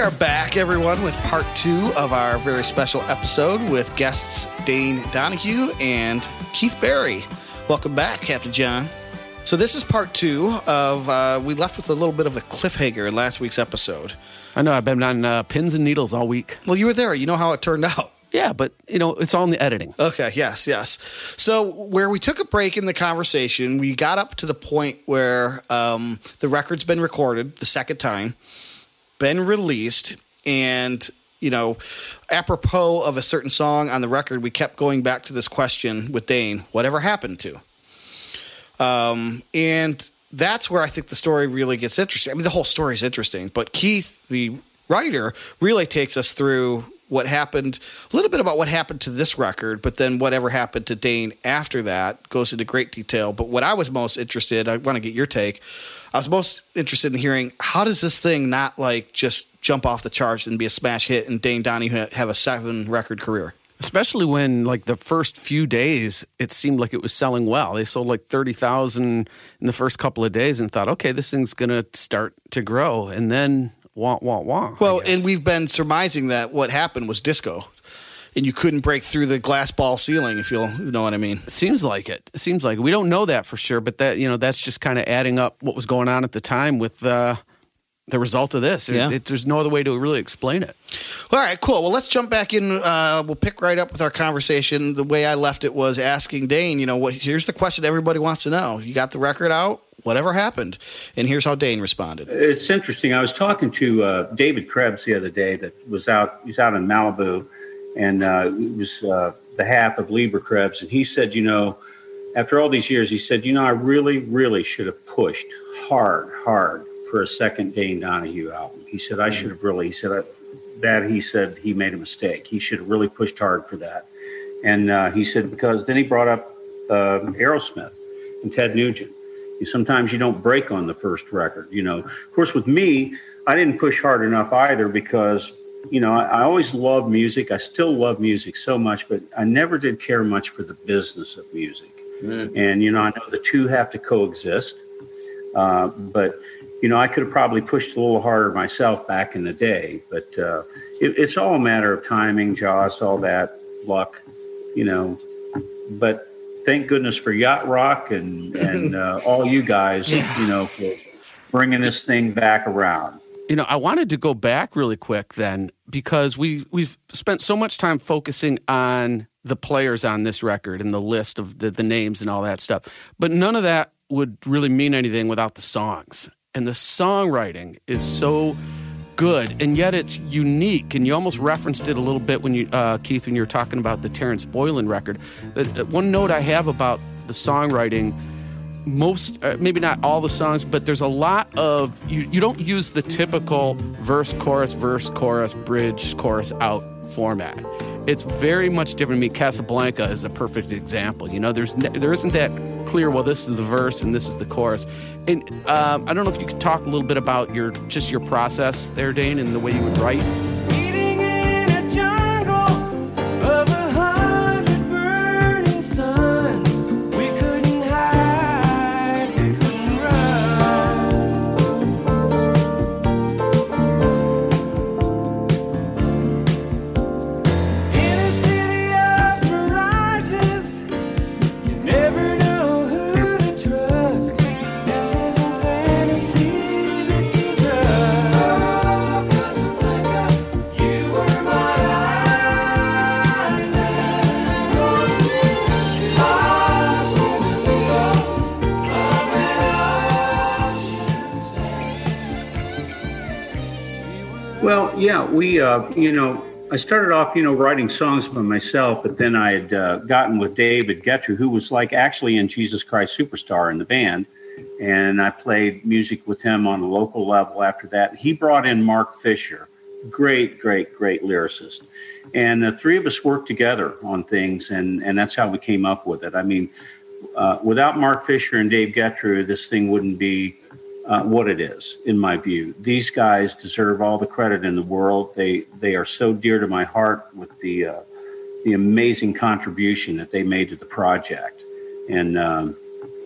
We are back, everyone, with part two of our very special episode with guests Dane Donahue and Keith Barry. Welcome back, Captain John. So, this is part two of, uh, we left with a little bit of a cliffhanger in last week's episode. I know, I've been on uh, pins and needles all week. Well, you were there. You know how it turned out. Yeah, but, you know, it's all in the editing. Okay, yes, yes. So, where we took a break in the conversation, we got up to the point where um, the record's been recorded the second time, been released, and, you know, apropos of a certain song on the record, we kept going back to this question with Dane whatever happened to? Um, and that's where I think the story really gets interesting. I mean, the whole story is interesting, but Keith, the writer, really takes us through what happened, a little bit about what happened to this record, but then whatever happened to Dane after that goes into great detail. But what I was most interested, I want to get your take. I was most interested in hearing how does this thing not like just jump off the charts and be a smash hit and Dane Donahue have a seven record career? Especially when, like, the first few days, it seemed like it was selling well. They sold like 30,000 in the first couple of days and thought, okay, this thing's going to start to grow. And then wah, wah, wah. Well, and we've been surmising that what happened was disco. And you couldn't break through the glass ball ceiling, if you'll know what I mean. It seems like it. It seems like it. we don't know that for sure, but that you know that's just kind of adding up what was going on at the time with uh, the result of this. Yeah. It- there's no other way to really explain it. All right, cool. Well, let's jump back in. Uh, we'll pick right up with our conversation. The way I left it was asking Dane, you know, what? Here's the question everybody wants to know. You got the record out. Whatever happened? And here's how Dane responded. It's interesting. I was talking to uh, David Krebs the other day that was out. He's out in Malibu, and uh, it was uh, the half of Leber Krebs, and he said, you know, after all these years, he said, you know, I really, really should have pushed hard, hard for a second Dane Donahue album. He said, I should have really. He said I, that. He said he made a mistake. He should have really pushed hard for that. And uh, he said because then he brought up uh, Aerosmith and Ted Nugent. Sometimes you don't break on the first record. You know, of course, with me, I didn't push hard enough either because you know I, I always loved music. I still love music so much, but I never did care much for the business of music. And you know, I know the two have to coexist. Uh, but you know, I could have probably pushed a little harder myself back in the day. But uh, it, it's all a matter of timing, Joss, all that luck, you know. But thank goodness for Yacht Rock and and uh, all you guys, you know, for bringing this thing back around. You know, I wanted to go back really quick then because we we've spent so much time focusing on the players on this record and the list of the, the names and all that stuff. But none of that would really mean anything without the songs. And the songwriting is so good and yet it's unique and you almost referenced it a little bit when you uh, keith when you were talking about the terence boylan record But, uh, one note i have about the songwriting most uh, maybe not all the songs but there's a lot of you, you don't use the typical verse chorus verse chorus bridge chorus out format. It's very much different. To me casablanca is a perfect example. You know there's there isn't that clear well this is the verse and this is the chorus. And um, i don't know if you could talk a little bit about your just your process there dane and the way you would write we, uh, you know, I started off, you know, writing songs by myself, but then I had uh, gotten with David Getru, who was like actually in Jesus Christ Superstar in the band. And I played music with him on a local level after that. He brought in Mark Fisher, great, great, great lyricist. And the three of us worked together on things, and, and that's how we came up with it. I mean, uh, without Mark Fisher and Dave Getru, this thing wouldn't be uh, what it is, in my view. These guys deserve all the credit in the world. They they are so dear to my heart with the uh, the amazing contribution that they made to the project, and um,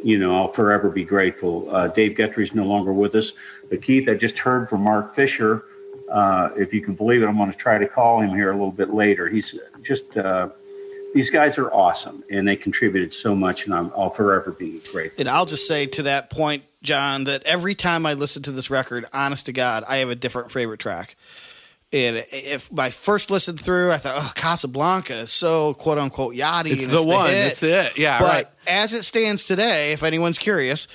you know I'll forever be grateful. Uh, Dave Guthrie is no longer with us, but Keith, I just heard from Mark Fisher. Uh, if you can believe it, I'm going to try to call him here a little bit later. He's just uh, these guys are awesome, and they contributed so much, and I'm, I'll forever be grateful. And I'll just say to that point, John, that every time I listen to this record, honest to God, I have a different favorite track. And if my first listen through, I thought, oh, Casablanca is so quote unquote yachty. It's and the one. hit. That's it. Yeah, but right. as it stands today, if anyone's curious,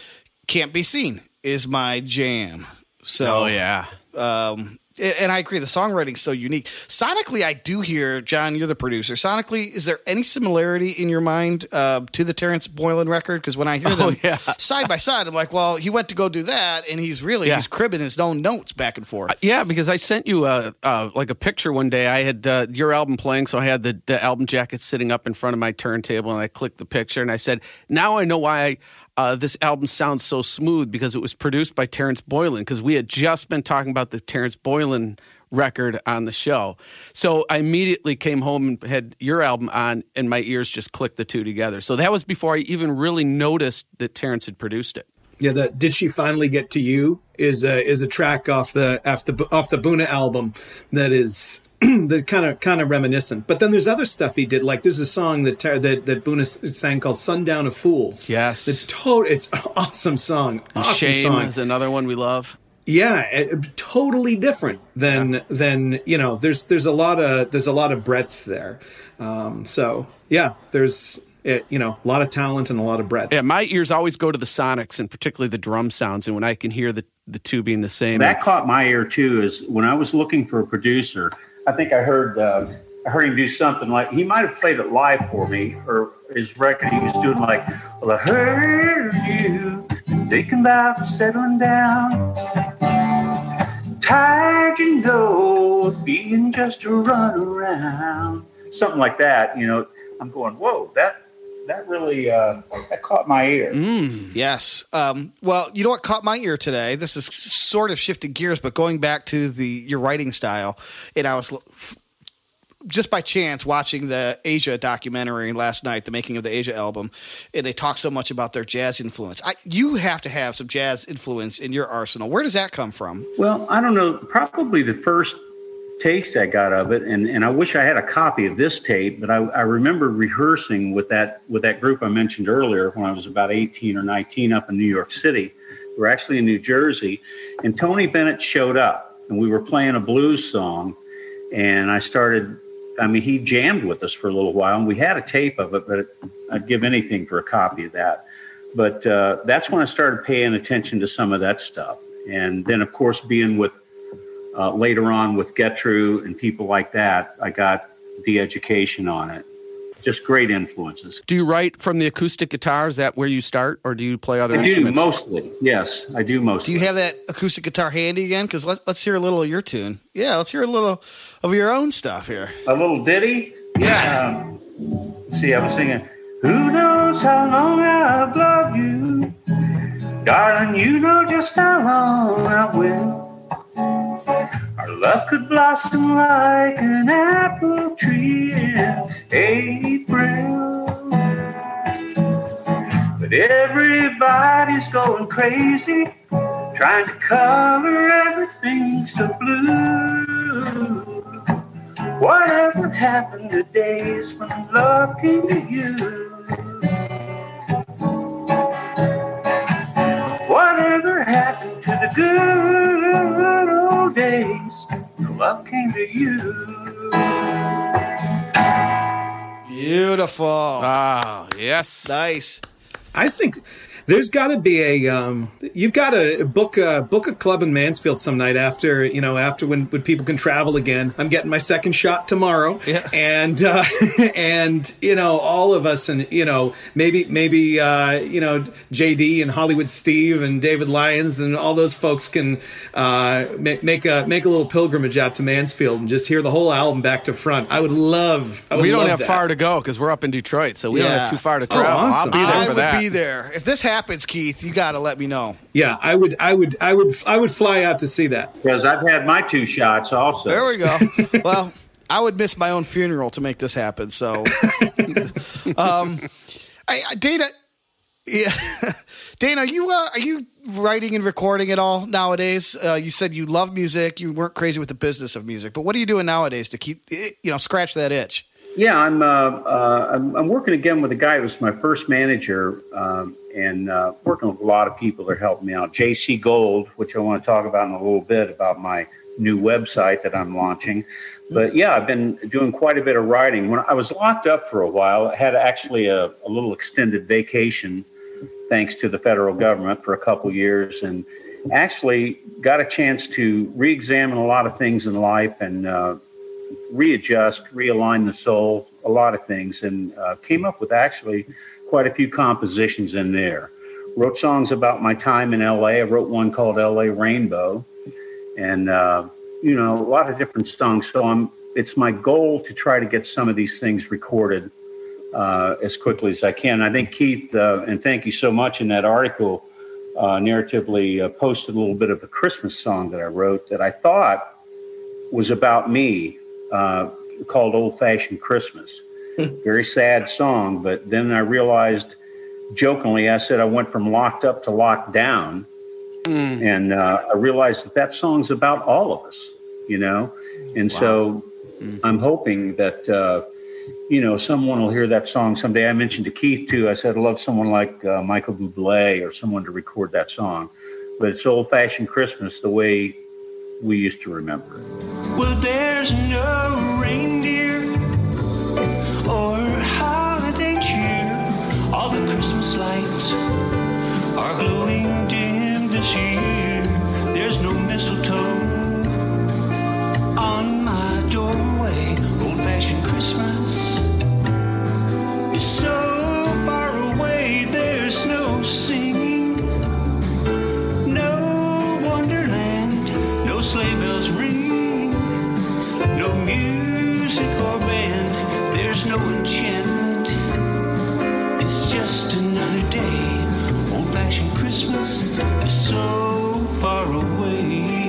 Can't Be Seen is my jam. So Oh yeah. um, and I agree. The songwriting's so unique. Sonically, I do hear John. You're the producer. Sonically, is there any similarity in your mind uh, to the Terence Boylan record? Because when I hear them Oh, yeah. side by side, I'm like, well, he went to go do that, and he's really Yeah. he's cribbing his own notes back and forth. Yeah, because I sent you a uh, like a picture one day. I had uh, your album playing, so I had the, the album jacket sitting up in front of my turntable, and I clicked the picture, and I said, "Now I know why uh, this album sounds so smooth because it was produced by Terence Boylan. Because we had just been talking about the Terence Boylan record on the show, so I immediately came home and had your album on, and my ears just clicked the two together. So that was before I even really noticed that Terence had produced it. Yeah, that "Did She Finally Get to You" is a is a track off the off the off the Boona album that is that kind of kind of reminiscent. But then there's other stuff he did. Like there's a song that Tar- that that Boona sang called "Sundown of Fools." Yes. the to- it's an awesome song. Awesome Shame song. is another one we love. Yeah, it- totally different than than you know. There's there's a lot of there's a lot of breadth there. Um, so yeah, there's it, you know a lot of talent and a lot of breadth. Yeah, my ears always go to the sonics and particularly the drum sounds. And when I can hear the, the two being the same, That caught my ear too. Is when I was looking for a producer, I think I heard uh, I heard him do something like he might have played it live for me or his record. He was doing like, "Well, I heard you thinking about settling down, tired, you know, of being just a run around." Something like that. You know, I'm going, "Whoa, that." That really uh, that caught my ear. Yes. Um, well, you know what caught my ear today? This is sort of shifting gears, but going back to the your writing style, and I was just by chance watching the Aja documentary last night, the making of the Aja album, and they talk so much about their jazz influence. I, you have to have some jazz influence in your arsenal. Where does that come from? Well, I don't know. Probably the first taste I got of it, and, and I wish I had a copy of this tape, but I, I remember rehearsing with that with that group I mentioned earlier when I was about 18 or 19 up in New York City. We were actually in New Jersey, and Tony Bennett showed up, and we were playing a blues song, and I started. I mean, he jammed with us for a little while, and we had a tape of it, but I'd give anything for a copy of that. But uh, that's when I started paying attention to some of that stuff, and then, of course, being with uh, later on with Getru and people like that, I got the education on it. Just great influences. do you write from the acoustic guitar? Is that where you start, or do you play other I do instruments? mostly. Yes, I do mostly. Do you have that acoustic guitar handy again? Because let, let's hear a little of your tune. Yeah, let's hear a little of your own stuff here. a little ditty? Yeah. Um, see, I was singing, Who knows how long I've loved you? Darling, you know just how long I will. Love could blossom like an apple tree in April. But everybody's going crazy, trying to color everything so blue. Whatever happened to days when love came to you? Whatever happened to the good love came to you? Beautiful. Ah, yes. nice. I think there's got to be a um, you've got to book a book a club in Mansfield some night after you know after when, when people can travel again. I'm getting my second shot tomorrow, Yeah. and uh, and you know all of us and you know maybe maybe uh, you know JD and Hollywood Steve and David Lyons and all those folks can uh, make make a make a little pilgrimage out to Mansfield and just hear the whole album back to front. I would love. I would we don't love have that. far to go because we're up in Detroit, so we don't have too far to Oh, travel. I'll be there I for would that. be there. If this happens, Keith, you got to let me know. Yeah, I would, I would, I would, I would fly out to see that. Because I've had my two shots also. There we go. well, I would miss my own funeral to make this happen. So, um, I, I, Data, Yeah, Dana, are you uh, are you writing and recording at all nowadays? Uh, you said you love music. You weren't crazy with the business of music, but what are you doing nowadays to keep eh, you know scratch that itch? Yeah, I'm, uh, uh, I'm I'm working again with a guy who was my first manager, um, and uh, working with a lot of people that are helping me out. JC Gold, which I want to talk about in a little bit about my new website that I'm launching. But yeah, I've been doing quite a bit of writing. When I was locked up for a while, I had actually a, a little extended vacation, thanks to the federal government for a couple years, and actually got a chance to re-examine a lot of things in life and uh, readjust, realign the soul, a lot of things, and uh, came up with actually quite a few compositions in there. Wrote songs about my time in LA. I wrote one called LA Rainbow, and uh, you know a lot of different songs. So I'm. It's my goal to try to get some of these things recorded uh, as quickly as I can. I think Keith, uh, and thank you so much in that article, uh, narratively uh, posted a little bit of a Christmas song that I wrote that I thought was about me, uh, called "Old Fashioned Christmas." Very sad song, but then I realized, jokingly, I said I went from locked up to locked down, and uh, I realized that that song's about all of us, you know, and so I'm hoping that. Uh, you know, someone will hear that song someday. I mentioned to Keith too. I said I love someone like uh, Michael Bublé or someone to record that song, but it's old-fashioned Christmas the way we used to remember it. Well, there's no reindeer or holiday cheer. All the Christmas lights are glowing dim this year. There's no mistletoe on my doorway. Old fashioned Christmas is so another day. Old fashioned Christmas is so far away.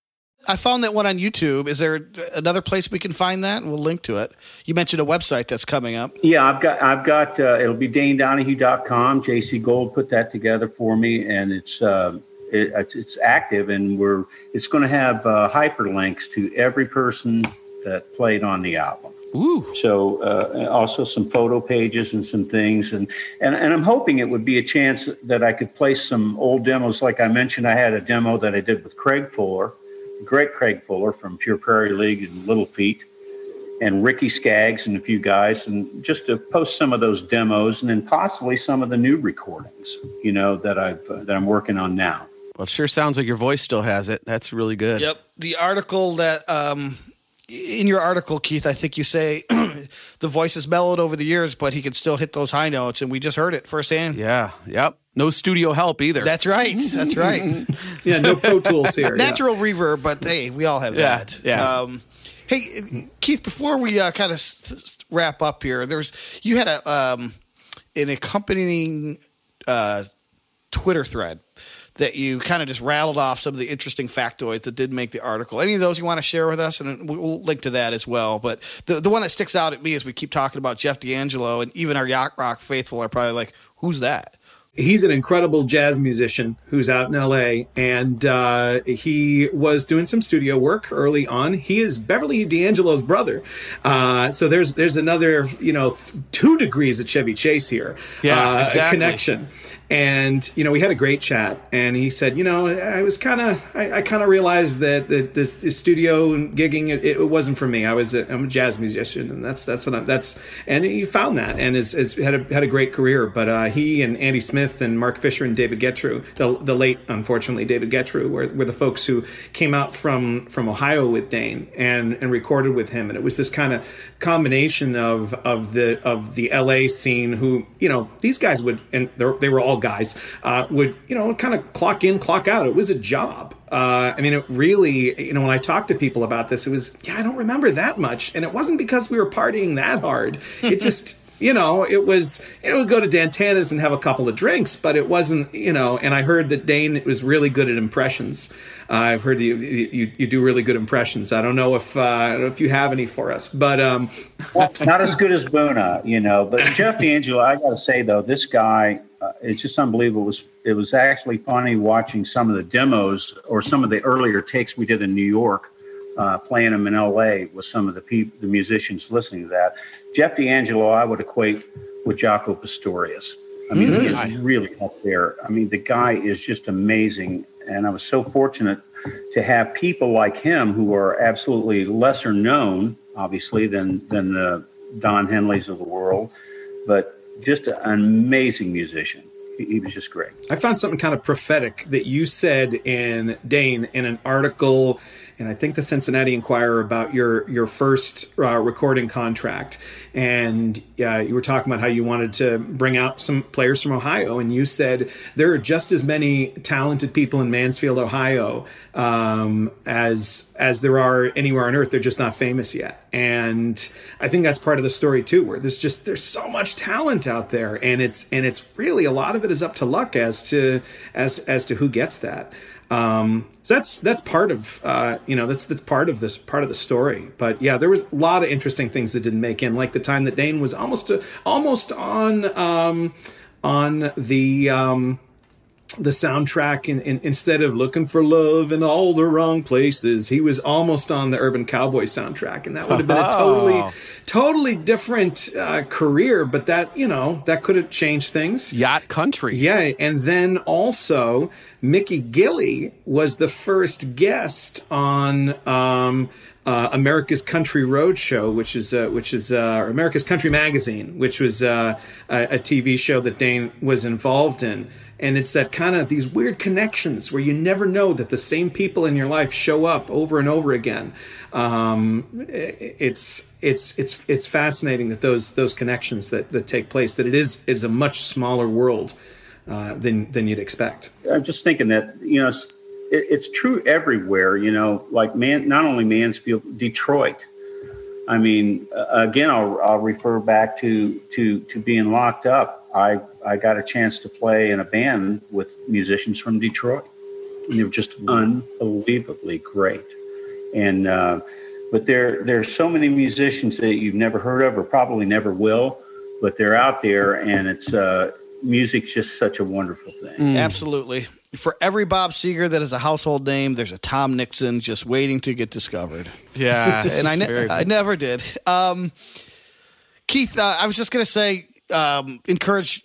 I found that one on YouTube. Is there another place we can find that? We'll link to it. You mentioned a website that's coming up. Yeah, I've got, I've got, uh, it'll be danedonahue.com. JC Gold put that together for me, and it's, uh, it, it's, it's active, and we're, it's going to have uh, hyperlinks to every person that played on the album. Ooh. So uh, also some photo pages and some things, and, and and I'm hoping it would be a chance that I could place some old demos. Like I mentioned, I had a demo that I did with Craig Fuller, the great Craig Fuller from Pure Prairie League and Little Feat, and Ricky Skaggs and a few guys, and just to post some of those demos, and then possibly some of the new recordings, you know, that I've uh, that I'm working on now. Well, it sure sounds like your voice still has it. That's really good. Yep. The article that um in your article, Keith, I think you say the voice has mellowed over the years, but he can still hit those high notes, and we just heard it firsthand. Yeah. Yep. No studio help either. That's right. That's right. Yeah, no Pro Tools here. yeah. Natural reverb, but hey, we all have Yeah, that. yeah. Um, hey, Keith, before we uh, kind of s- s- wrap up here, there's you had a um, an accompanying uh, Twitter thread that you kind of just rattled off some of the interesting factoids that did make the article. Any of those you want to share with us, and we'll link to that as well. But the the one that sticks out at me is we keep talking about Jeff D'Angelo, and even our yacht rock faithful are probably like, "Who's that?" he's an incredible jazz musician who's out in LA, and uh, he was doing some studio work early on. He is Beverly D'Angelo's brother, uh, so there's there's another you know two degrees of Chevy Chase here, Yeah, uh, exactly. connection. And you know we had a great chat and he said you know i was kind of I, I kind of realized that, that this, this studio and gigging it, it wasn't for me. I was a, i'm a jazz musician and that's that's what I'm, that's and he found that and has, has had a had a great career. But uh, he and andy smith and mark fisher and david getru the, the late unfortunately david getru were, were the folks who came out from from ohio with dane and and recorded with him. And it was this kind of combination of of the of the la scene who you know these guys would and they were all guys uh, would you know kind of clock in clock out it was a job uh, i mean it really you know when i talked to people about this it was yeah i don't remember that much and it wasn't because we were partying that hard it just you know, it was, you know, we'd go to Dan Tana's and have a couple of drinks, but it wasn't, you know, and I heard that Dane was really good at impressions. Uh, I've heard you, you, you do really good impressions. I don't know if, uh, if you have any for us, but, um, not as good as Boona, you know, but Jeff D'Angelo, I got to say though, this guy, uh, it's just unbelievable. It was, it was actually funny watching some of the demos or some of the earlier takes we did in New York uh, playing them in LA with some of the people, the musicians listening to that. Jeff D'Angelo, I would equate with Jaco Pastorius. I mean, mm-hmm. he is really up there. I mean, the guy is just amazing. And I was so fortunate to have people like him who are absolutely lesser known, obviously, than, than the Don Henleys of the world, but just an amazing musician. He, was just great. I found something kind of prophetic that you said in Dane in an article and I think the Cincinnati Enquirer about your your first uh, recording contract, and uh, you were talking about how you wanted to bring out some players from Ohio, and you said there are just as many talented people in Mansfield, Ohio, um, as as there are anywhere on earth. They're just not famous yet, and I think that's part of the story too, where there's just there's so much talent out there, and it's and it's really a lot of it is up to luck as to as as to who gets that. Um, so that's that's part of uh, you know that's that's part of this part of the story. But yeah, there was a lot of interesting things that didn't make in, like the time that Dane was almost uh, almost on um, on the um, the soundtrack in, in, instead of looking for love in all the wrong places he was almost on the urban cowboy soundtrack and that would have been a totally totally different uh, career but that you know that could have changed things. Yacht country. Yeah and then also mickey gilley was the first guest on um, uh, America's Country Roadshow, which is uh, which is uh, America's Country Magazine, which was uh, a, a, TV show that Dane was involved in, and it's that kind of these weird connections where you never know that the same people in your life show up over and over again. Um, it's it's it's it's fascinating that those those connections that that take place that it is is a much smaller world uh, than than you'd expect. I'm just thinking that you know it's, it's true everywhere. You know, like man, not only Mansfield, Detroit. I mean, again, I'll, I'll refer back to to to being locked up I I got a chance to play in a band with musicians from Detroit. And they were just unbelievably great. And uh, but there there are so many musicians that you've never heard of or probably never will, but they're out there, and it's uh, music's just such a wonderful thing. Mm. Absolutely. For every Bob Seger that is a household name, there's a Tom Nixon just waiting to get discovered. Yeah, and I, ne- I never did. Um, Keith, uh, I was just going to say, um, encourage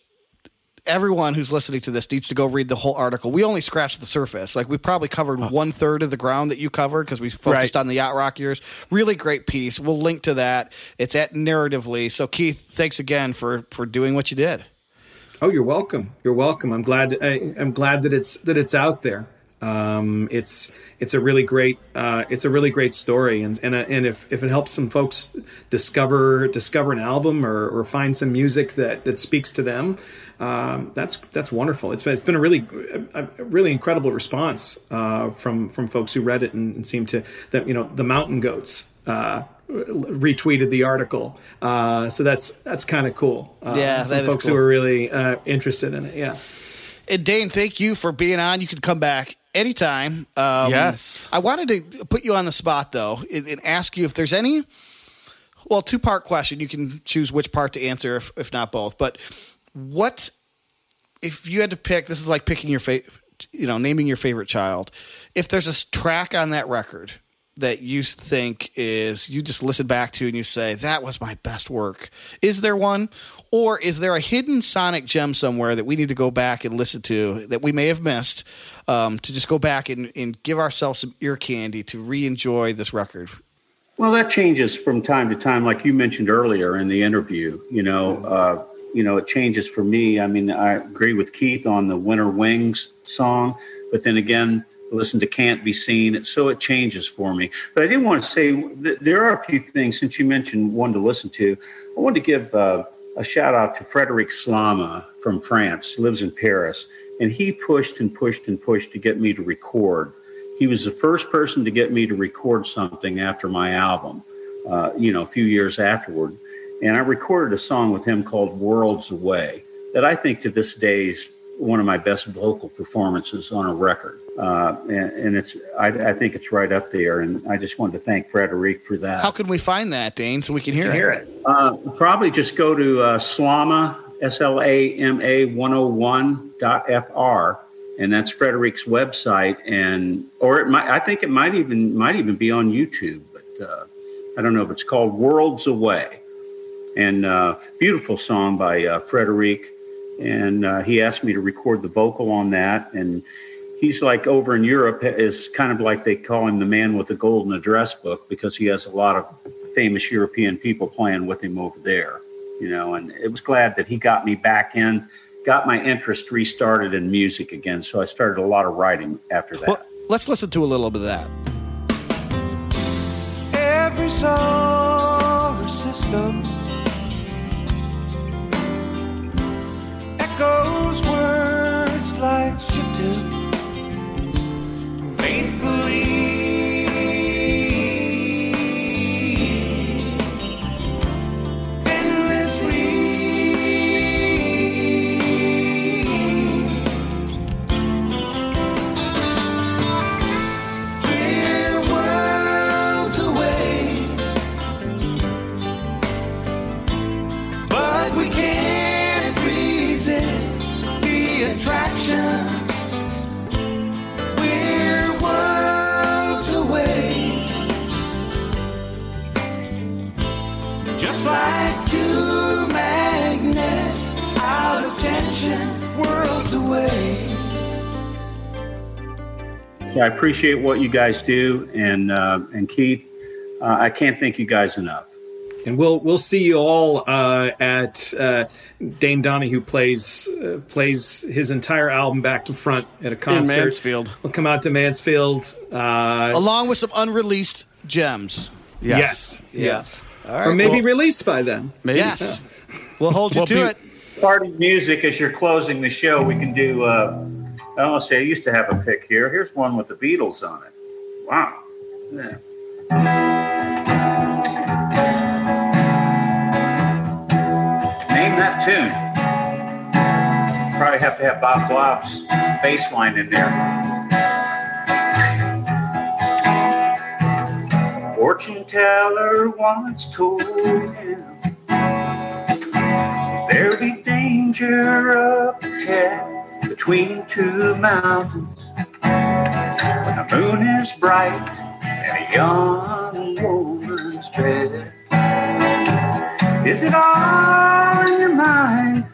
everyone who's listening to this needs to go read the whole article. We only scratched the surface. Like we probably covered oh. one third of the ground that you covered because we focused right. on the yacht rock years. Really great piece. We'll link to that. It's at narratively. So Keith, thanks again for for doing what you did. Oh, you're welcome. You're welcome. I'm glad. I, am glad that it's that it's out there. Um, it's it's a really great uh, it's a really great story, and and uh, and if, if it helps some folks discover discover an album or, or find some music that that speaks to them, um, that's that's wonderful. It's been, it's been a really a, a really incredible response uh, from from folks who read it and, and seem to that you know the Mountain Goats. Uh, retweeted the article, uh, so that's that's kind of cool. Uh, yeah, some folks cool. who are really interested in it. Yeah. And Dane, thank you for being on. You can come back anytime. Um, yes. I wanted to put you on the spot though and, and ask you if there's any. Well, two part question. You can choose which part to answer, if, if not both. But what if you had to pick? This is like picking your favorite. You know, naming your favorite child. If there's a track on that record that you think is you just listen back to and you say that was my best work? Is there one, or is there a hidden sonic gem somewhere that we need to go back and listen to that we may have missed? Um, to just go back and, and give ourselves some ear candy to re-enjoy this record. Well, that changes from time to time, like you mentioned earlier in the interview. You know, uh, you know, it changes for me. I mean, I agree with Keith on the Winter Wings song, but then again, listen to Can't Be Seen. So it changes for me. But I did want to say there are a few things, since you mentioned one to listen to, I wanted to give uh, a shout out to Frederic Slama from France, he lives in Paris. And he pushed and pushed and pushed to get me to record. He was the first person to get me to record something after my album, uh, you know, a few years afterward. And I recorded a song with him called Worlds Away that I think to this day is one of my best vocal performances on a record. Uh, and, and, it's, I, I, think it's right up there. And I just wanted to thank Frederic for that. How can we find that, Dane, so we can hear, hear it? it. Uh, probably just go to uh, Slama, S L A M A 101.fr. And that's Frederic's website. And, or it might, I think it might even, might even be on YouTube, but uh, I don't know if it's called Worlds Away. And uh, beautiful song by uh, Frederic and uh, he asked me to record the vocal on that. And he's like over in Europe is kind of like they call him the man with the golden address book because he has a lot of famous European people playing with him over there, you know. And it was glad that he got me back in, got my interest restarted in music again. So I started a lot of writing after that. Well, let's listen to a little bit of that. Every solar system echoes words like shittim Yeah, I appreciate what you guys do. And, uh, and Keith, uh, I can't thank you guys enough. And we'll we'll see you all uh, at uh, Dane Donahue plays uh, plays his entire album back to front at a concert. In Mansfield. We'll come out to Mansfield. Uh, Along with some unreleased gems. yes, yes, All right, or maybe well- released by then. Maybe. Yes. We'll hold you Well, to be- it. Party music as you're closing the show, we can do. Oh, I don't say I used to have a pick here. Here's one with the Beatles on it. Wow. Yeah. Name that tune. Probably have to have Bob Glaub's bass line in there. Fortune teller once told him There'll be danger up ahead between two mountains when the moon is bright and a young woman's bed. Is it all in your mind?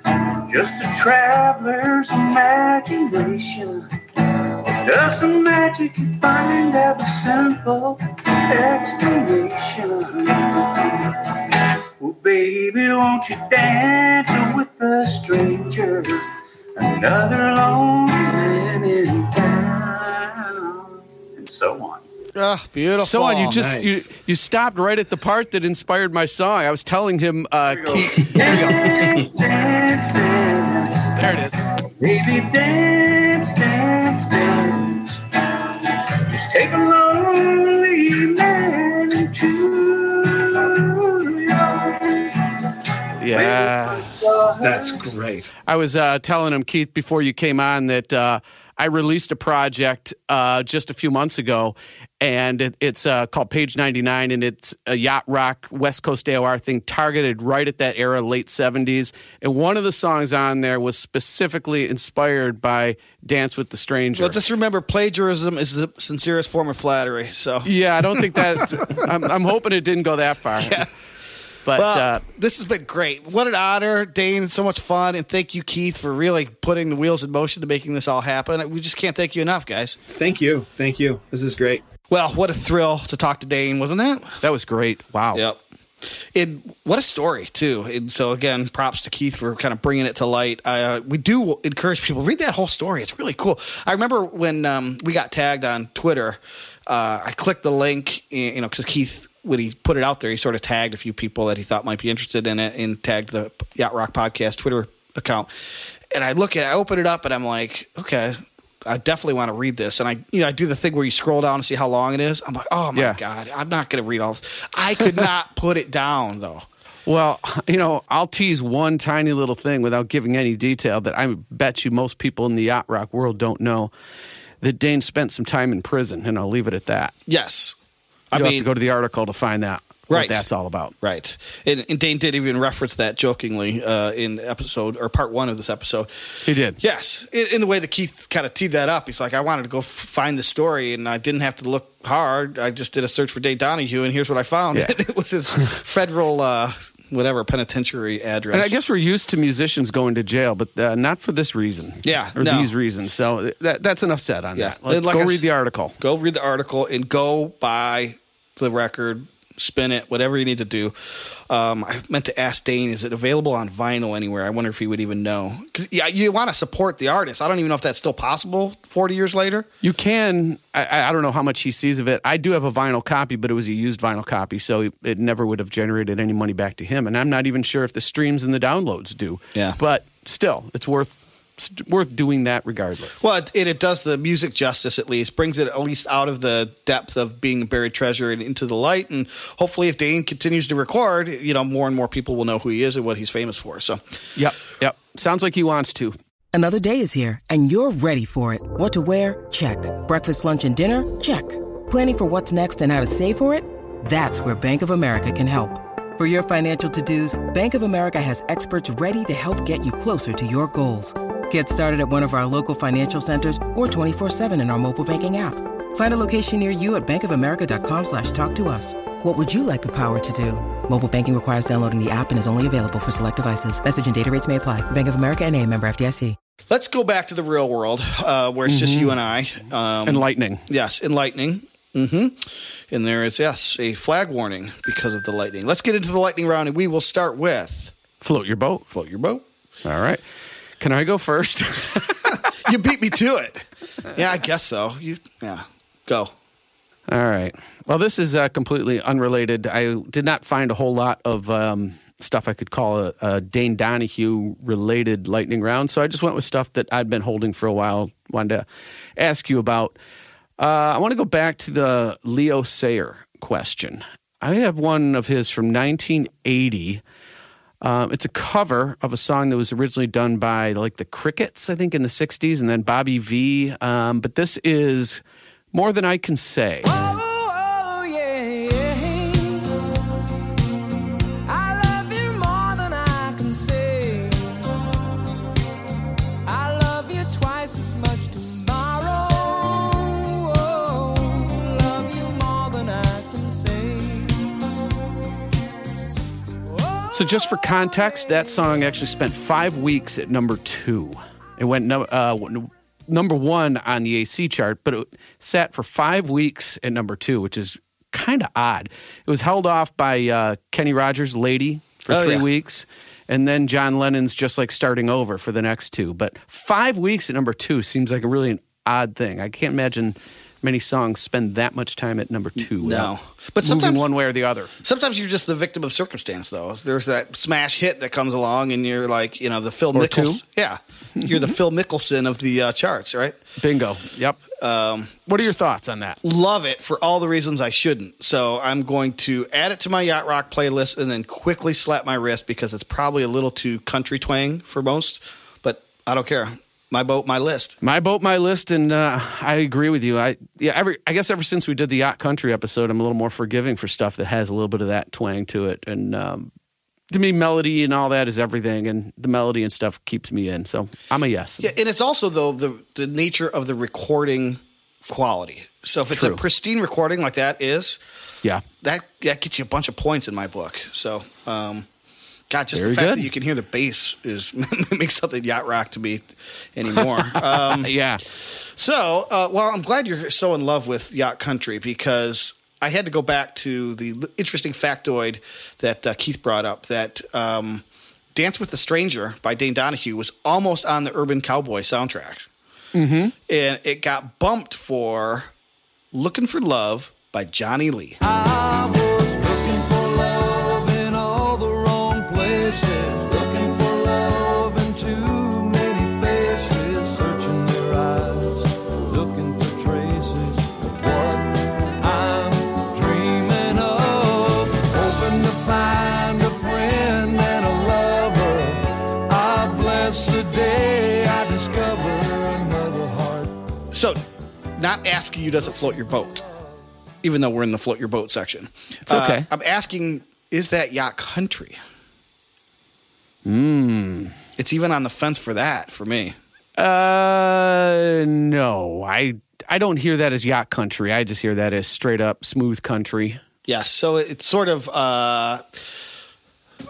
Just a traveler's imagination? Does the magic you find have a simple explanation? Well, baby, won't you dance with a stranger? Another lonely man in town. And so on. Ah, beautiful. So on, you just nice. you you stopped right at the part that inspired my song. I was telling him, uh, Keith, there you go. Dance, dance, dance. There it is. Baby, dance, dance, dance. Just take a lonely man into your Yeah. That's great. I was uh, telling him, Keith, before you came on, that uh, I released a project uh, just a few months ago, and it, it's uh, called Page 99, and it's a yacht rock West Coast AOR thing targeted right at that era, late 70s. And one of the songs on there was specifically inspired by Dance with the Stranger. Well, just remember, plagiarism is the sincerest form of flattery. So, yeah, I don't think that. I'm, I'm hoping it didn't go that far. But well, uh, this has been great. What an honor, Dane. So much fun, and thank you, Keith, for really putting the wheels in motion to making this all happen. We just can't thank you enough, guys. Thank you. Thank you. This is great. Well, what a thrill to talk to Dane, wasn't it? that was great. Wow. Yep. And what a story too. And so again, props to Keith for kind of bringing it to light. Uh, we do encourage people read that whole story. It's really cool. I remember when um, we got tagged on Twitter. Uh, I clicked the link, you know, because Keith when he put it out there, he sort of tagged a few people that he thought might be interested in it, and tagged the Yacht Rock Podcast Twitter account. And I look at, it, I open it up, and I'm like, okay, I definitely want to read this. And I, you know, I do the thing where you scroll down and see how long it is. I'm like, oh my Yeah. god, I'm not going to read all this. I could not put it down though. Well, you know, I'll tease one tiny little thing without giving any detail that I bet you most people in the yacht rock world don't know. That Dane spent some time in prison, and I'll leave it at that. Yes, I You'll mean, have to go to the article to find that. Right. What that's all about. Right. And, and Dane did even reference that jokingly uh, in episode or part one of this episode. He did. Yes. In, in the way that Keith kind of teed that up, he's like, I wanted to go f- find the story and I didn't have to look hard. I just did a search for Dane Donahue and here's what I found. Yeah. it was his federal, uh, whatever, penitentiary address. And I guess we're used to musicians going to jail, but uh, not for this reason. Yeah, Or no. these reasons. So that, that's enough said on Yeah. that. Let's like go I read the article. go read the article and go buy the record, spin it, whatever you need to do. Um, I meant to ask Dane, is it available on vinyl anywhere? I wonder if he would even know. Because yeah, you want to support the artist. I don't even know if that's still possible 40 years later. You can. I, I don't know how much he sees of it. I do have a vinyl copy, but it was a used vinyl copy, so it, it never would have generated any money back to him. And I'm not even sure if the streams and the downloads do. Yeah. But still, it's worth worth doing that regardless. Well, it, it, it does the music justice at least, brings it at least out of the depth of being a buried treasure and into the light. And hopefully, if Dane continues to record, you know, more and more people will know who he is and what he's famous for. So, Yep. Yep. Sounds like he wants to. Another day is here, and you're ready for it. What to wear? Check. Breakfast, lunch, and dinner? Check. Planning for what's next and how to save for it? That's where Bank of America can help. For your financial to-dos, Bank of America has experts ready to help get you closer to your goals. Get started at one of our local financial centers or 24-7 in our mobile banking app. Find a location near you at bankofamerica.com slash talk to us. What would you like the power to do? Mobile banking requires downloading the app and is only available for select devices. Message and data rates may apply. Bank of America and a member FDIC. let's go back to the real world uh, where it's just you and I. Um, Enlightening. Yes, enlightening. hmm And there is, yes, a flag warning because of the lightning. Let's get into the lightning round, and we will start with Float your boat. float your boat. All right. Can I go first? You beat me to it. Yeah, I guess so. You, yeah, go. All right. Well, this is uh, completely unrelated. I did not find a whole lot of um, stuff I could call a, a Dane Donahue related lightning round, so I just went with stuff that I'd been holding for a while. Wanted to ask you about. Uh, I want to go back to the Leo Sayer question. I have one of his from 1980. Um, it's a cover of a song that was originally done by like the Crickets, I think, in the '60s, and then Bobby Vee. Um, but this is more than I can say. So, just for context, that song actually spent five weeks at number two. It went no, uh, number one on the AC chart, but it sat for five weeks at number two, which is kind of odd. It was held off by uh, Kenny Rogers' Lady for Oh, three yeah. weeks, and then John Lennon's just like starting over for the next two. But five weeks at number two seems like a really an odd thing. I can't imagine many songs spend that much time at number two. without But sometimes- one way or the other. Sometimes you're just the victim of circumstance, though. There's that smash hit that comes along, and you're like, you know, the Phil. Mickelson. Yeah, you're the Phil Mickelson of the uh, charts, right? Bingo. Yep. Um, What are your thoughts on that? love it for all the reasons I shouldn't. So I'm going to add it to my yacht rock playlist and then quickly slap my wrist because it's probably a little too country twang for most. But I don't care. My boat, my list. My boat, my list, and uh, I agree with you. I yeah, every I guess ever since we did the yacht country episode, I'm a little more forgiving for stuff that has a little bit of that twang to it. And um, to me, melody and all that is everything, and the melody and stuff keeps me in. So I'm a yes. Yeah, and it's also though the the nature of the recording quality. So if it's True. a pristine recording like that is, Yeah. that that gets you a bunch of points in my book. So, um, God, just Very the fact good. that you can hear the bass is makes something yacht rock to me anymore. um, Yeah. so, uh, well, I'm glad you're so in love with yacht country because I had to go back to the interesting factoid that uh, Keith brought up that. Um, Dance with the Stranger by Dane Donahue was almost on the Urban Cowboy soundtrack. Mm-hmm. And it got bumped for Looking for Love by Johnny Lee. I not asking you does it float your boat, even though we're in the float your boat section. It's okay. I'm asking, is that yacht country? Hmm. It's even on the fence for that for me. Uh, no, I I don't hear that as yacht country. I just hear that as straight up smooth country. Yes, so it's sort of. Uh,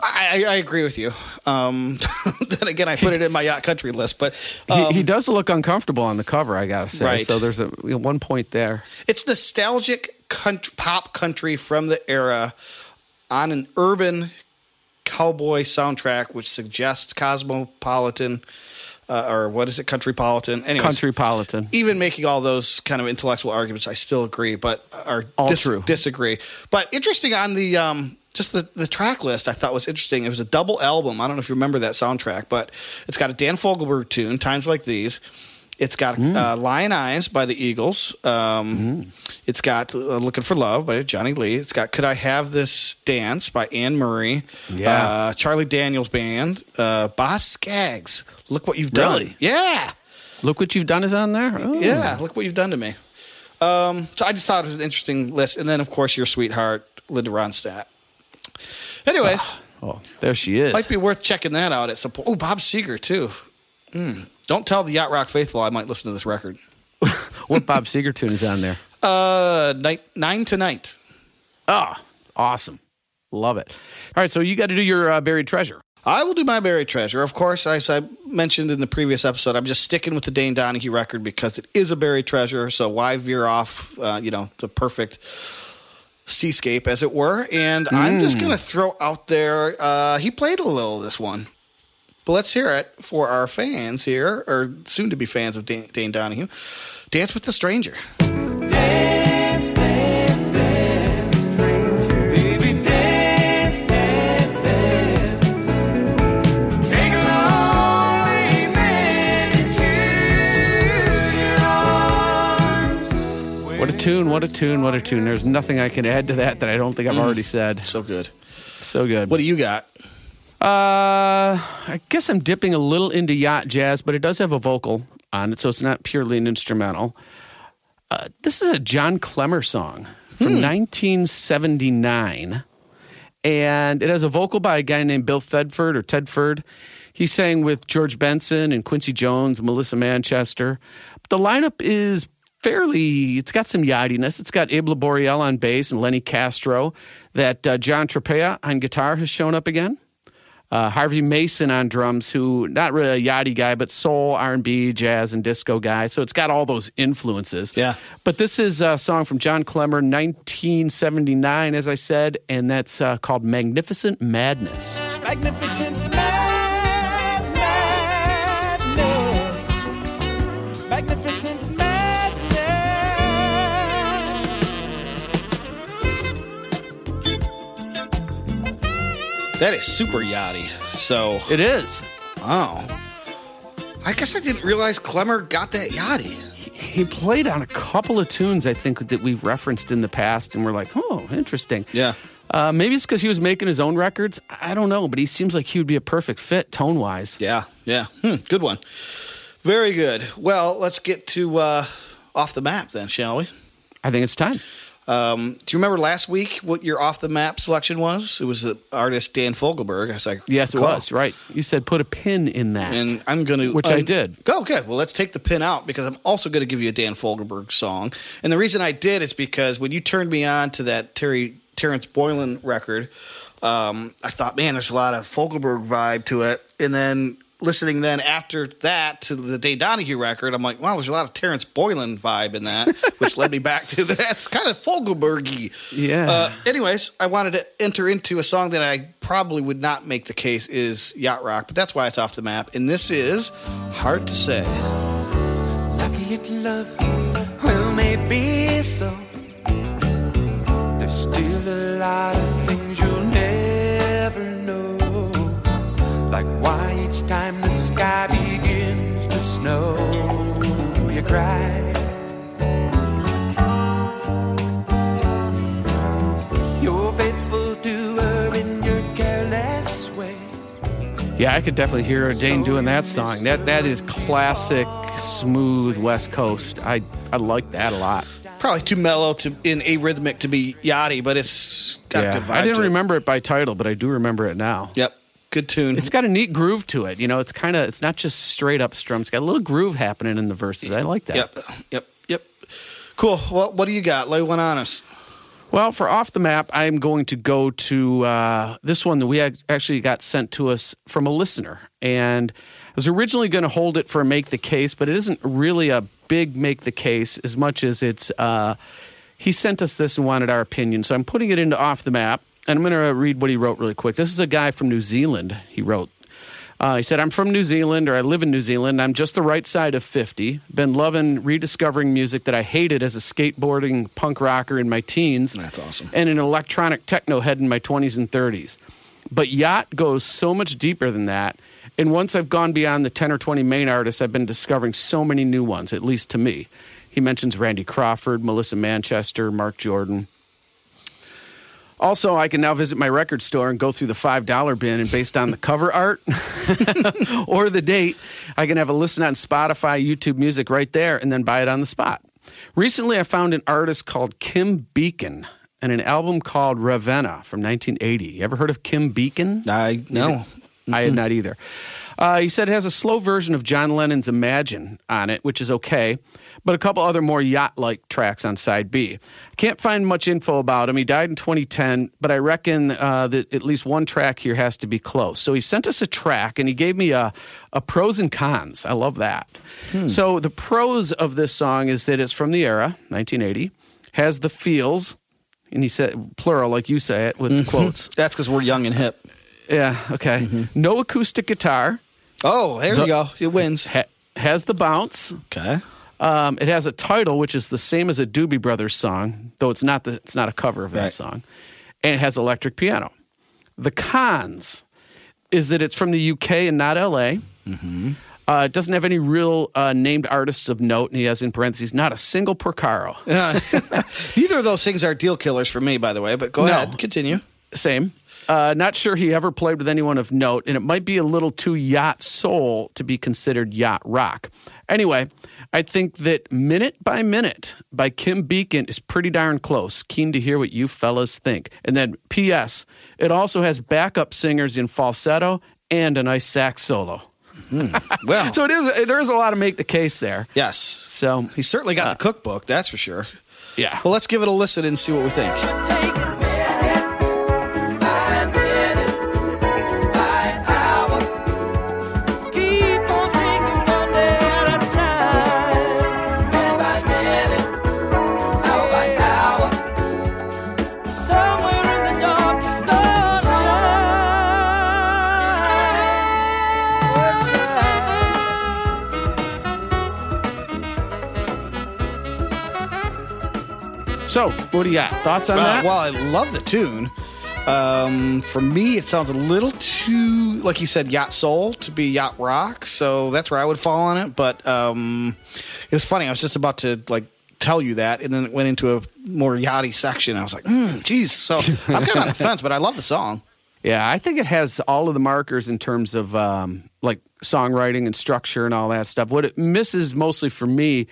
I, I agree with you. Um, then again, I put it in my yacht country list, but um, he, he does look uncomfortable on the cover. I gotta say. Right. So there's a one point there. it's nostalgic country, pop country from the era on an urban cowboy soundtrack, which suggests cosmopolitan uh, or what is it, countrypolitan? Anyways, Countrypolitan. even making all those kind of intellectual arguments, I still agree, but or All true. disagree. But interesting on the um, just the the track list, I thought was interesting. It was a double album. I don't know if you remember that soundtrack, but it's got a Dan Fogelberg tune, "Times Like These." It's got Mm. uh, "Lyin' Eyes" by the Eagles. Um, It's got uh, "Looking for Love" by Johnny Lee. It's got "Could I Have This Dance" by Anne Murray. Yeah. uh, Charlie Daniels Band. Uh, Boz Scaggs. Look what you've done. Really? Yeah. Look what you've done is on there. Oh. Yeah, look what you've done to me. Um, so I just thought it was an interesting list, and then of course your sweetheart Linda Ronstadt. Anyways, Oh, there she is. might be worth checking that out at some point. Oh, Bob Seger too. Mm. Don't tell the Yacht Rock faithful I might listen to this record. what Bob Seger tune is on there? Uh, night nine tonight. Oh, awesome. Love it. All right, so you got to do your uh, buried treasure. I will do my buried treasure. Of course, as I mentioned in the previous episode, I'm just sticking with the Dane Donahue record because it is a buried treasure. So why veer off, uh, you know, the perfect seascape, as it were? And I'm just going to throw out there, uh, he played a little this one. But let's hear it for our fans here, or soon to be fans of Dane, Dane Donahue. Dance with the Stranger. Dance, dance, What a tune, what a tune, what a tune. There's nothing I can add to that that I don't think I've already said. So good. So good. What do you got? Uh, I guess I'm dipping a little into yacht jazz, but it does have a vocal on it, so it's not purely an instrumental. Uh, this is a John Klemmer song from 1979, and it has a vocal by a guy named Bill Thedford or Tedford. He sang with George Benson and Quincy Jones, Melissa Manchester. But the lineup is fairly, it's got some yachtiness. It's got Abe Laboriel on bass and Lenny Castro. That uh, John Tropea on guitar has shown up again uh, Harvey Mason on drums, who not really a yachty guy, but soul, R and B, jazz, and disco guy. So it's got all those influences. Yeah. But this is a song from John Klemmer, 1979, as I said, and that's uh, called "Magnificent Madness." Magnificent mad- That is super yachty. So, It is. oh. I guess I didn't realize Klemmer got that yachty. He played on a couple of tunes I think that we've referenced in the past, and we're like, "Oh, interesting." Yeah. Uh, maybe it's because he was making his own records. I don't know, but he seems like he would be a perfect fit tone wise. Yeah. Yeah. Hmm, good one. Very good. Well, let's get to uh, off the map then, shall we? I think it's time. Um, do you remember last week what your off the map selection was? It was the artist Dan Fogelberg. I was like, Yes, it was right. You said put a pin in that, And I'm going to, which I did. Go okay. Well, let's take the pin out because I'm also going to give you a Dan Fogelberg song. And the reason I did is because when you turned me on to that Terry Terence Boylan record, um, I thought, man, there's a lot of Fogelberg vibe to it. And then listening then after that to the Dane Donahue record, I'm like, wow, there's a lot of Terence Boylan vibe in that, which led me back to that's kind of Fogelbergy. Yeah. Uh, anyways, I wanted to enter into a song that I probably would not make the case is yacht rock, but that's why it's off the map. And this is hard to say. lucky to love you. Well, maybe so. There's still a lot of sky begins to snow, you cry. You're faithful to her in your careless way. Yeah, I could definitely hear Dane doing that song. That that is classic, smooth West Coast. I I like that a lot. Probably too mellow to in arrhythmic to be yachty, but it's got a good vibe. I didn't to it. remember it by title, but I do remember it now. Yep, good tune. It's got a neat groove to it. You know, it's kind of it's not just straight up strum. It's got a little groove happening in the verses. I like that. Yep, yep, yep. Cool. Well, what do you got? Lay one on us. Well, for off the map, I'm going to go to uh, this one that we actually got sent to us from a listener, and I was originally going to hold it for make the case, but it isn't really a big make the case as much as it's. Uh, he sent us this and wanted our opinion, so I'm putting it into off the map, and I'm going to read what he wrote really quick. This is a guy from New Zealand. He wrote. Uh, he said, I'm from New Zealand, or I live in New Zealand. I'm just the right side of 50. Been loving rediscovering music that I hated as a skateboarding punk rocker in my teens. That's awesome. And an electronic techno head in my 20s and 30s. But Yacht goes so much deeper than that. And once I've gone beyond the 10 or 20 main artists, I've been discovering so many new ones, at least to me. He mentions Randy Crawford, Melissa Manchester, Marc Jordan. Also, I can now visit my record store and go through the $5 bin, and based on the cover art or the date, I can have a listen on Spotify, YouTube Music right there, and then buy it on the spot. Recently, I found an artist called Kim Beacon and an album called Ravenna from 1980. You ever heard of Kim Beacon? I know. I had not either. Uh, he said it has a slow version of John Lennon's Imagine on it, which is okay, but a couple other more yacht like tracks on side B. I can't find much info about him. He died in 2010, but I reckon uh, that at least one track here has to be close. So he sent us a track and he gave me a, a pros and cons. I love that. So the pros of this song is that it's from the era, 1980, has the feels, and he said plural, like you say it with quotes. That's because we're young and hip. Yeah, okay. No acoustic guitar. Oh, there The- you go. It wins. Ha- has the bounce. Okay. Um, it has a title which is the same as a Doobie Brothers song, though it's not the it's not a cover of that Right. song, and it has electric piano. The cons is that it's from the UK and not LA. Mm-hmm. Uh, it doesn't have any real uh, named artists of note, and he has in parentheses not a single Porcaro. Neither of those things are deal killers for me, by the way. But go No. ahead, continue. Same. Uh, not sure he ever played with anyone of note, and it might be a little too yacht soul to be considered yacht rock. Anyway, I think that Minute by Minute by Kim Beacon is pretty darn close. Keen to hear what you fellas think. And then, P.S., it also has backup singers in falsetto and a nice sax solo. Well, So it is. There is a lot to make the case there. yes, So he certainly got Uh. the cookbook. That's for sure. yeah. Well, let's give it a listen and see what we think. So what do you got? Thoughts on Uh, that? well, I love the tune. Um, for me, it sounds a little too, like you said, yacht soul to be yacht rock. So that's where I would fall on it. But um, it was funny. I was just about to like tell you that, and then it went into a more yachty section. I was like, mm, geez. So I'm kind of on the fence, but I love the song. Yeah, I think it has all of the markers in terms of um, like songwriting and structure and all that stuff. What it misses mostly for me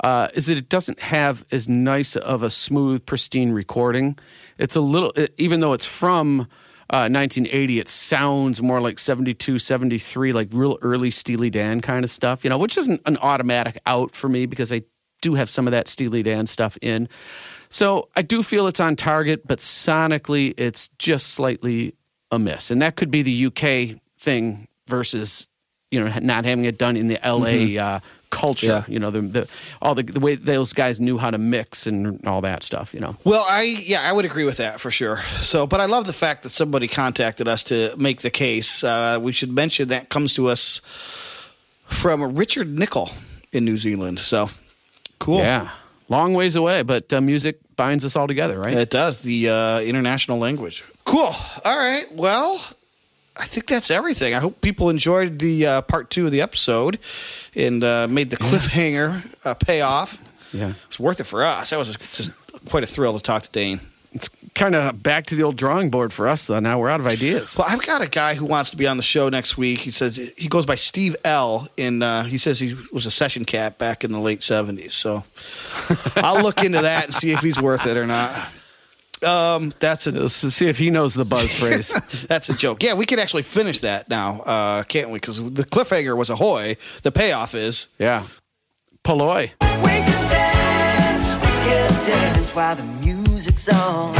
uh, is that it doesn't have as nice of a smooth, pristine recording. It's a little, it, even though it's from uh, 1980, it sounds more like 72, 73, like real early Steely Dan kind of stuff, you know, which isn't an automatic out for me because I do have some of that Steely Dan stuff in. So I do feel it's on target, but sonically, it's just slightly amiss. And that could be the UK thing versus, you know, not having it done in the LA uh, culture. Yeah. You know, the, the all the, the way those guys knew how to mix and all that stuff. You know. Well, I yeah, I would agree with that for sure. So, but I love the fact that somebody contacted us to make the case. Uh, we should mention that comes to us from Richard Nicol in New Zealand. So, cool. Yeah. Long ways away, but uh, music binds us all together, right? It does the uh, international language. Cool. All right. Well, I think that's everything. I hope people enjoyed the uh, part two of the episode and uh, made the cliffhanger uh, pay off. Yeah. It's worth it for us. That was a, quite a thrill to talk to Dane. It's kind of back to the old drawing board for us, though. Now we're out of ideas. Well, I've got a guy who wants to be on the show next week. He says he goes by Steve L. And uh, he says he was a session cat back in the late seventies. So I'll look into that and see if he's worth it or not. Um, that's a Let's see if he knows the buzz phrase. that's a joke. Yeah, we can actually finish that now, uh, can't we? Because the cliffhanger was ahoy. The payoff is yeah. Poloi. We can dance, we can dance while the music's on.